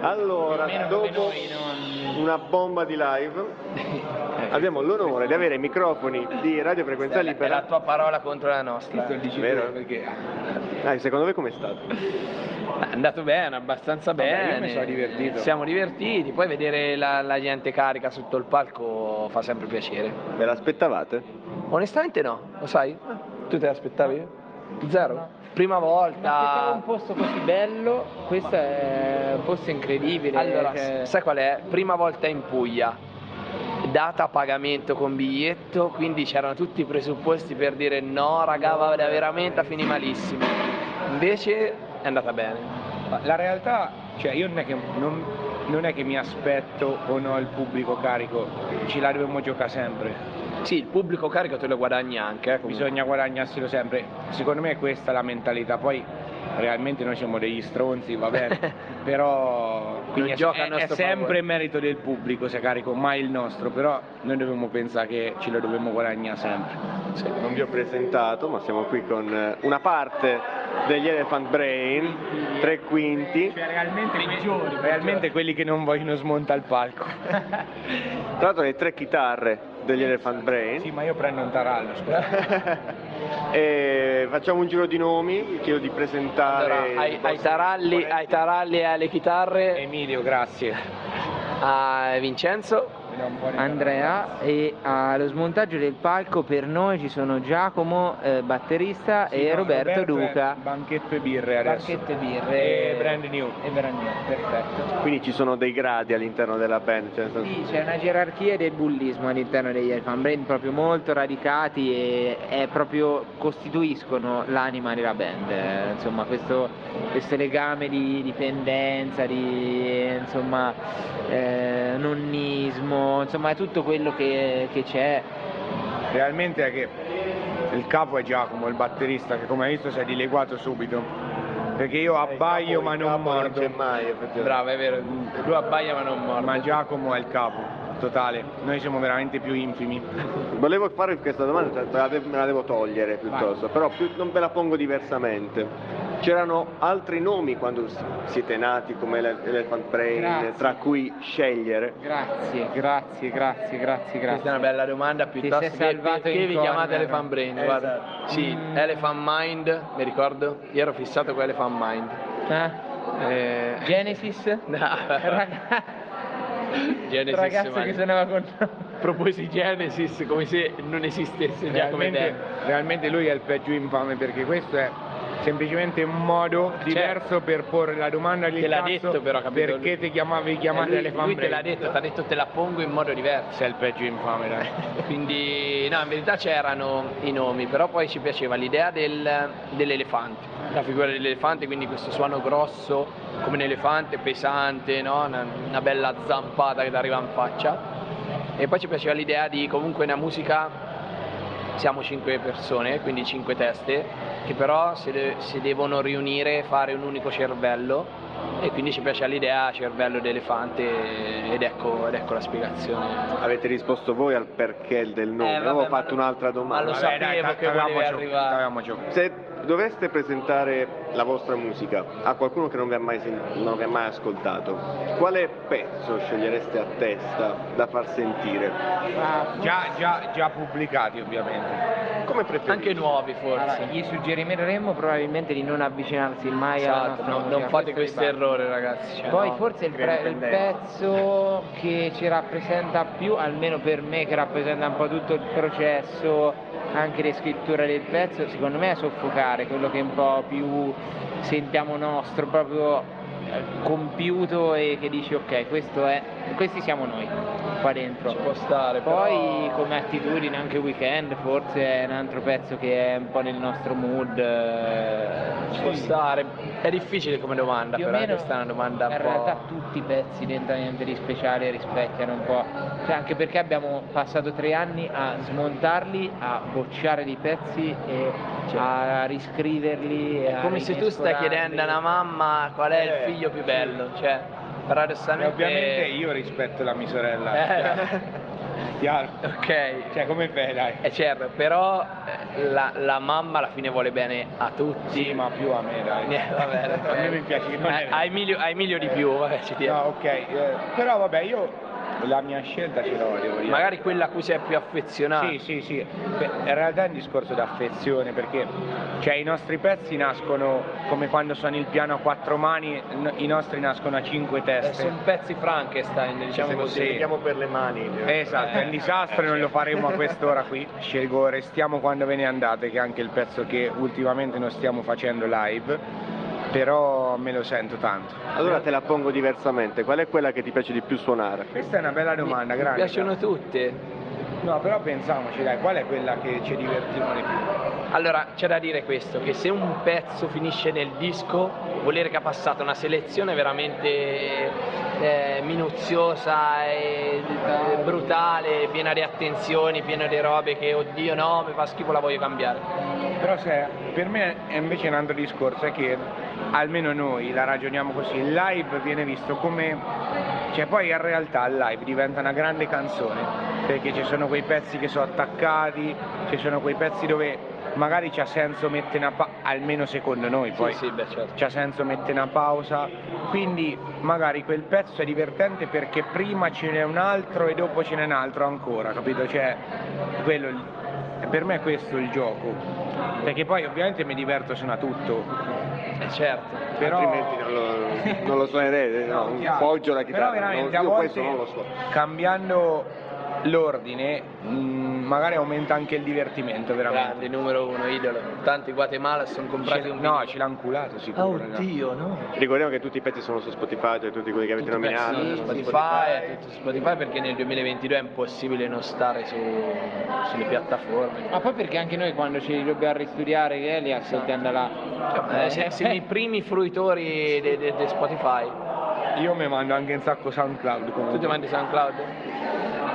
Allora, dopo una bomba di live, abbiamo l'onore di avere i microfoni di Radio Frequenza È la Libera. tua parola contro la nostra. Vero? Dai, secondo me com'è stato? È andato bene, abbastanza Vabbè, bene. io mi sono divertito. Siamo divertiti, poi vedere la, la gente carica sotto il palco fa sempre piacere. Ve l'aspettavate? Onestamente no, lo sai? Tu te l'aspettavi? Zero? Prima volta. un posto così bello, questo è un posto incredibile. Allora, cioè- sai qual è? Prima volta in Puglia, data a pagamento con biglietto, quindi c'erano tutti i presupposti per dire no, raga, va veramente a finire malissimo. Invece è andata bene. Ma La realtà, cioè io non è che, non, non è che mi aspetto o no il pubblico carico, ci la dobbiamo giocare sempre. Sì, il pubblico carico te lo guadagni anche, eh, comunque. Bisogna guadagnarselo sempre. Secondo me questa è la mentalità. Poi realmente noi siamo degli stronzi, va bene. Però quindi è, è- è sempre favore. merito del pubblico se carico, mai il nostro. Però noi dobbiamo pensare che ce lo dobbiamo guadagnare sempre. Non vi ho presentato, ma siamo qui con eh, una parte degli Elephant Brain, tre quinti. Cioè realmente, realmente quelli che non vogliono smontare il palco. Tra l'altro le tre chitarre degli Elephant Brain. sì, ma io prendo un tarallo, scusa. e facciamo un giro di nomi, chiedo di presentare Allora, ai, ai taralli, ai taralli e alle chitarre, Emilio, grazie. a Vincenzo, Andrea e allo smontaggio del palco per noi ci sono Giacomo, eh, batterista, Sì, e no, Roberto, è Duca. Banchetto e birre adesso. Banchetto e birre. E brand new. E brand new, perfetto. Quindi ci sono dei gradi all'interno della band. cioè Sì, c'è una gerarchia del bullismo all'interno degli Elephant Brain proprio molto radicati e è proprio costituiscono l'anima della band. eh, Insomma, questo, questo legame di dipendenza, di insomma, eh, nonnismo, insomma, è tutto quello che, che c'è. Realmente è che il capo è Giacomo, il batterista, che come hai visto si è dileguato subito. Perché io abbaio ma non mordo. c'è mai, effettivamente. bravo, è vero, lui abbaia ma non morde. Ma Giacomo è il capo, totale. Noi siamo veramente più infimi. Volevo farvi questa domanda, me la devo togliere piuttosto, però più- non ve la pongo diversamente. C'erano altri nomi quando siete nati come Ele- Elephant Brain, Grazie. tra cui scegliere? Grazie, grazie, grazie, grazie, Questa è una bella domanda piuttosto che perché vi corner. chiamate Elephant Brain, Esatto. guarda. Sì, Mm. Elephant Mind, mi ricordo, io ero fissato con Elephant Mind. Eh? Eh, Genesis? no, Raga- Genesis, ragazzo ma- che suonava con proposi Genesis come se non esistesse già come Realmente, te. realmente lui è il peggio infame perché questo è semplicemente un modo diverso per porre la domanda Certo. agli Te l'ha detto però, capito? perché ti chiamavi Eh, chiamate lui, Elephant lui te l'ha detto, ti ha detto te la pongo in modo diverso. Sei il peggio infame, dai. Quindi no, in verità c'erano i nomi, però poi ci piaceva l'idea del- dell'elefante, la figura dell'elefante, quindi questo suono grosso come un elefante, pesante, no? una, una bella zampata che ti arriva in faccia. E poi ci piaceva l'idea di comunque una musica, siamo cinque persone, quindi cinque teste, che però si, de- si devono riunire e fare un unico cervello. E quindi ci piaceva l'idea cervello d'elefante ed ecco, ed ecco la spiegazione. Avete risposto voi al perché del nome, Eh, vabbè, avevo ma- fatto un'altra ma domanda. lo Vabbè, dai, sapevo che t'avevamo volevi arrivare. Se doveste presentare la vostra musica a qualcuno che non vi ha mai, sen- non vi ha mai ascoltato, quale pezzo scegliereste a testa da far sentire? Già, già, già pubblicati ovviamente. Come preferite? Anche nuovi forse. Allora, gli suggeriremmo probabilmente di non avvicinarsi mai alla Esatto, nostra no- musica, non fate questo errore ragazzi. cioè, Poi no. forse il, pre- il pezzo che ci rappresenta più, almeno per me che rappresenta un po' tutto il processo, anche le scritture del pezzo, secondo me è soffocare, quello che un po' più sentiamo nostro, proprio eh, compiuto e che dici ok, questo è, questi siamo noi qua dentro. Ci può stare, Poi però- come attitudine anche Weekend forse è un altro pezzo che è un po' nel nostro mood. eh, Ci può stare. È difficile come domanda, più però meno questa è una domanda in un realtà po'. tutti i pezzi dentro niente di speciale rispecchiano un po'. Cioè, anche perché abbiamo passato tre anni a smontarli, a bocciare dei pezzi e a riscriverli. È come se tu stai chiedendo a una mamma qual è il Eh, figlio più bello, cioè E paradossalmente ovviamente io rispetto la mia sorella. Eh. chiaro. Chiaro. Ok. Cioè come fai dai? Eh certo, però la, la mamma alla fine vuole bene a tutti. Sì, ma più a me, dai. Eh, vabbè, a me mi piace che non Eh, è- a Emilio, a Emilio di più, vabbè, ci tiene. No, ok, eh, però vabbè, io la mia scelta ce l'ho, devo dire. Magari quella a cui sei più affezionato. Sì, sì, sì. Beh, in realtà è un discorso d'affezione perché cioè, i nostri pezzi nascono come quando suoni il piano a quattro mani, n- i nostri nascono a cinque teste. sono pezzi Frankenstein, diciamo Se non così. ci vediamo per le mani. Esatto, è un disastro e non lo faremo a quest'ora qui. Scelgo Restiamo quando ve ne andate, che è anche il pezzo che ultimamente non stiamo facendo live, però me lo sento tanto. Allora te la pongo diversamente, qual è quella che ti piace di più suonare? Questa è una bella domanda, Mi grande. piacciono tutte. No, però pensiamoci, dai, qual è quella che ci divertiamo di più? Allora, c'è da dire questo, che se un pezzo finisce nel disco, vuol dire che ha passato una selezione veramente eh, minuziosa e e brutale, piena di attenzioni, piena di robe che, oddio no, mi fa schifo, la voglio cambiare. Però se, per me è invece un altro discorso, è che almeno noi la ragioniamo così, il live viene visto come, cioè poi in realtà il live diventa una grande canzone, perché ci sono quei pezzi che sono attaccati, ci sono quei pezzi dove magari c'ha senso mettere una pausa, almeno secondo noi poi. Sì, sì, beh, certo. C'ha senso mettere una pausa, quindi magari quel pezzo è divertente perché prima ce n'è un altro e dopo ce n'è un altro ancora, capito? Cioè, quello, per me è questo il gioco, perché poi ovviamente mi diverto suona tutto, Eh, certo. però... Altrimenti non lo, non lo suonerete, no, un poggio la chitarra. Però veramente no, io questo non lo so. cambiando l'ordine mh, magari aumenta anche il divertimento veramente. Grande, numero uno, idolo. Tanti Guatemala sono comprati Ce- un no, vinile. ce l'hanno culato sicuro. raga. Oddio, no. Ricordiamo che tutti i pezzi sono su Spotify, cioè tutti quelli che avete nominato. su Spotify. Spotify, tutto su Spotify perché nel 2022 è impossibile non stare su- sulle piattaforme. Ma poi perché anche noi quando ci dobbiamo ristudiare che li ascoltiamo là. Eh, se- siamo i primi fruitori di Spotify. Io mi mando anche un sacco SoundCloud Tu comunque. ti mandi SoundCloud?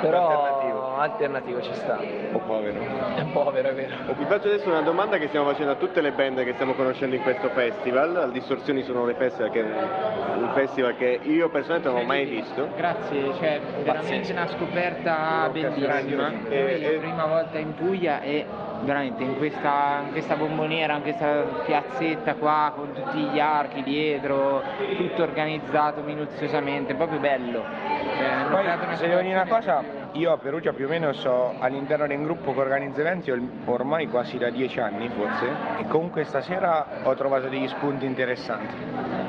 Però Alternativo. alternativo ci sta. Oh povero. È povero, è vero. Vi faccio adesso una domanda che stiamo facendo a tutte le band che stiamo conoscendo in questo festival. Al Distorsioni sono le festival che, un festival che io personalmente non ho mai visto. Grazie, cioè veramente Pazzesco. una scoperta bellissima. grandiosa. Eh, eh. la prima volta in Puglia e veramente in questa, in questa bomboniera, in questa piazzetta qua con tutti gli archi dietro, tutto organizzato minuziosamente, proprio bello. Hanno Poi, se devo dire una cosa, io a Perugia più o meno so all'interno di un gruppo che organizza eventi or- ormai quasi da dieci anni forse e comunque stasera ho trovato degli spunti interessanti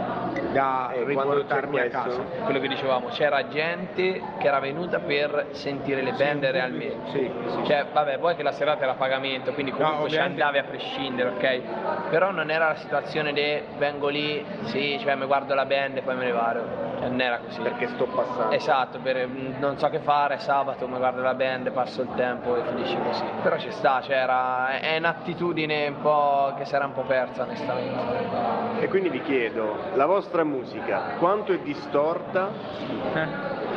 da E quando riportarmi a casa. Quello che dicevamo, c'era gente che era venuta per sentire le band realmente. Sì, sì. Cioè, vabbè, poi che la serata era a pagamento, quindi comunque ci ovviamente- andavi a prescindere, ok? Però non era la situazione di vengo lì, sì, cioè mi guardo la band e poi me ne vado. Cioè, non era così. Perché sto passando. Esatto, per, non so che fare, sabato mi guardo la band, passo il tempo e finisce così. Però ci sta, cioè era, è un'attitudine un po' che si era un po' persa onestamente. E quindi vi chiedo, la vostra musica quanto è distorta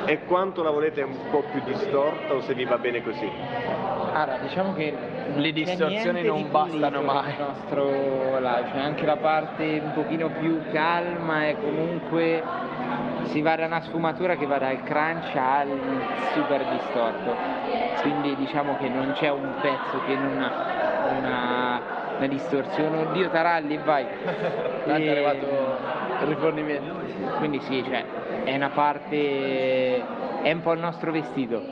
e quanto la volete un po' più distorta o se vi va bene così? Allora, diciamo che Le distorsioni non di bastano mai. nel nostro live, c'è anche la parte un pochino più calma e comunque si va da una sfumatura che va dal crunch al super distorto. Quindi diciamo che non c'è un pezzo che non ha una, una distorsione. Oddio Taralli, vai! Tanto è E- arrivato il rifornimento. quindi sì, cioè, è una parte, è un po' il nostro vestito,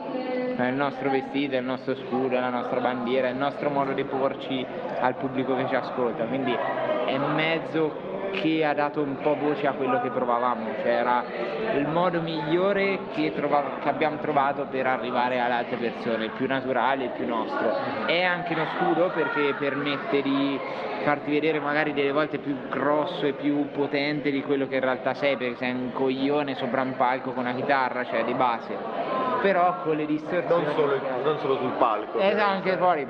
è il nostro vestito, è il nostro scudo, è la nostra bandiera, è il nostro modo di porci al pubblico che ci ascolta, quindi è mezzo che ha dato un po' voce a quello che provavamo, cioè era il modo migliore che, trova- che abbiamo trovato per arrivare alle altre persone, più naturale, più nostro. È anche uno scudo perché permette di farti vedere magari delle volte più grosso e più potente di quello che in realtà sei, perché sei un coglione sopra un palco con una chitarra, cioè di base. Però con le distorsioni. Non solo, non solo sul palco. Esatto, anche fuori.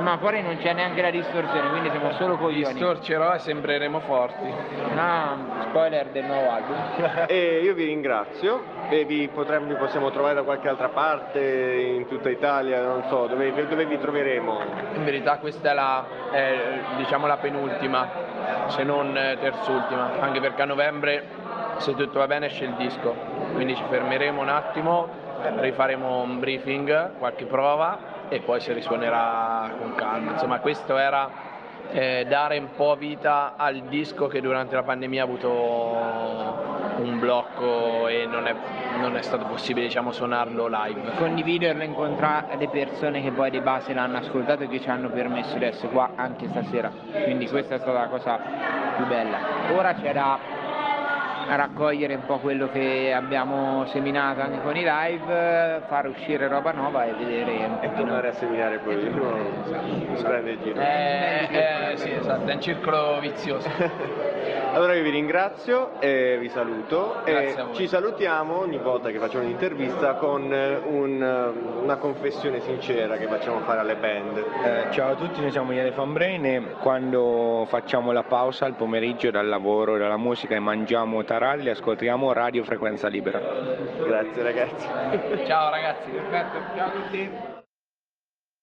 Ma fuori non c'è neanche la distorsione, quindi siamo solo coglioni. Distorcerò e sembreremo forti. No, spoiler del nuovo album. E io vi ringrazio e vi, potremmo, vi possiamo trovare da qualche altra parte in tutta Italia, non so, dove, dove vi troveremo? In verità questa è la, è, diciamo la penultima, se non eh, terzultima, anche perché a novembre, se tutto va bene, esce il disco. Quindi ci fermeremo un attimo, rifaremo un briefing, qualche prova e poi si risuonerà con calma. Insomma, questo era eh, dare un po' vita al disco che durante la pandemia ha avuto un blocco e non è, non è stato possibile diciamo, suonarlo live. Condividerlo, incontrare le persone che poi di base l'hanno ascoltato e che ci hanno permesso di essere qua anche stasera. Quindi questa è stata la cosa più bella. Ora c'è da raccogliere un po' quello che abbiamo seminato anche con i live, far uscire roba nuova e vedere un E tornare a seminare poi, un grande giro. Eh, eh, sì, esatto, è un circolo vizioso. Allora io vi ringrazio e vi saluto Grazie e a ci salutiamo ogni volta che facciamo un'intervista con eh, un, eh, una confessione sincera che facciamo fare alle band. Eh, ciao a tutti, noi siamo gli Elephant Brain e quando facciamo la pausa al pomeriggio dal lavoro, dalla musica e mangiamo taralli, ascoltiamo Radio Frequenza Libera. Grazie ragazzi. Ciao ragazzi. Perfetto, ciao a tutti.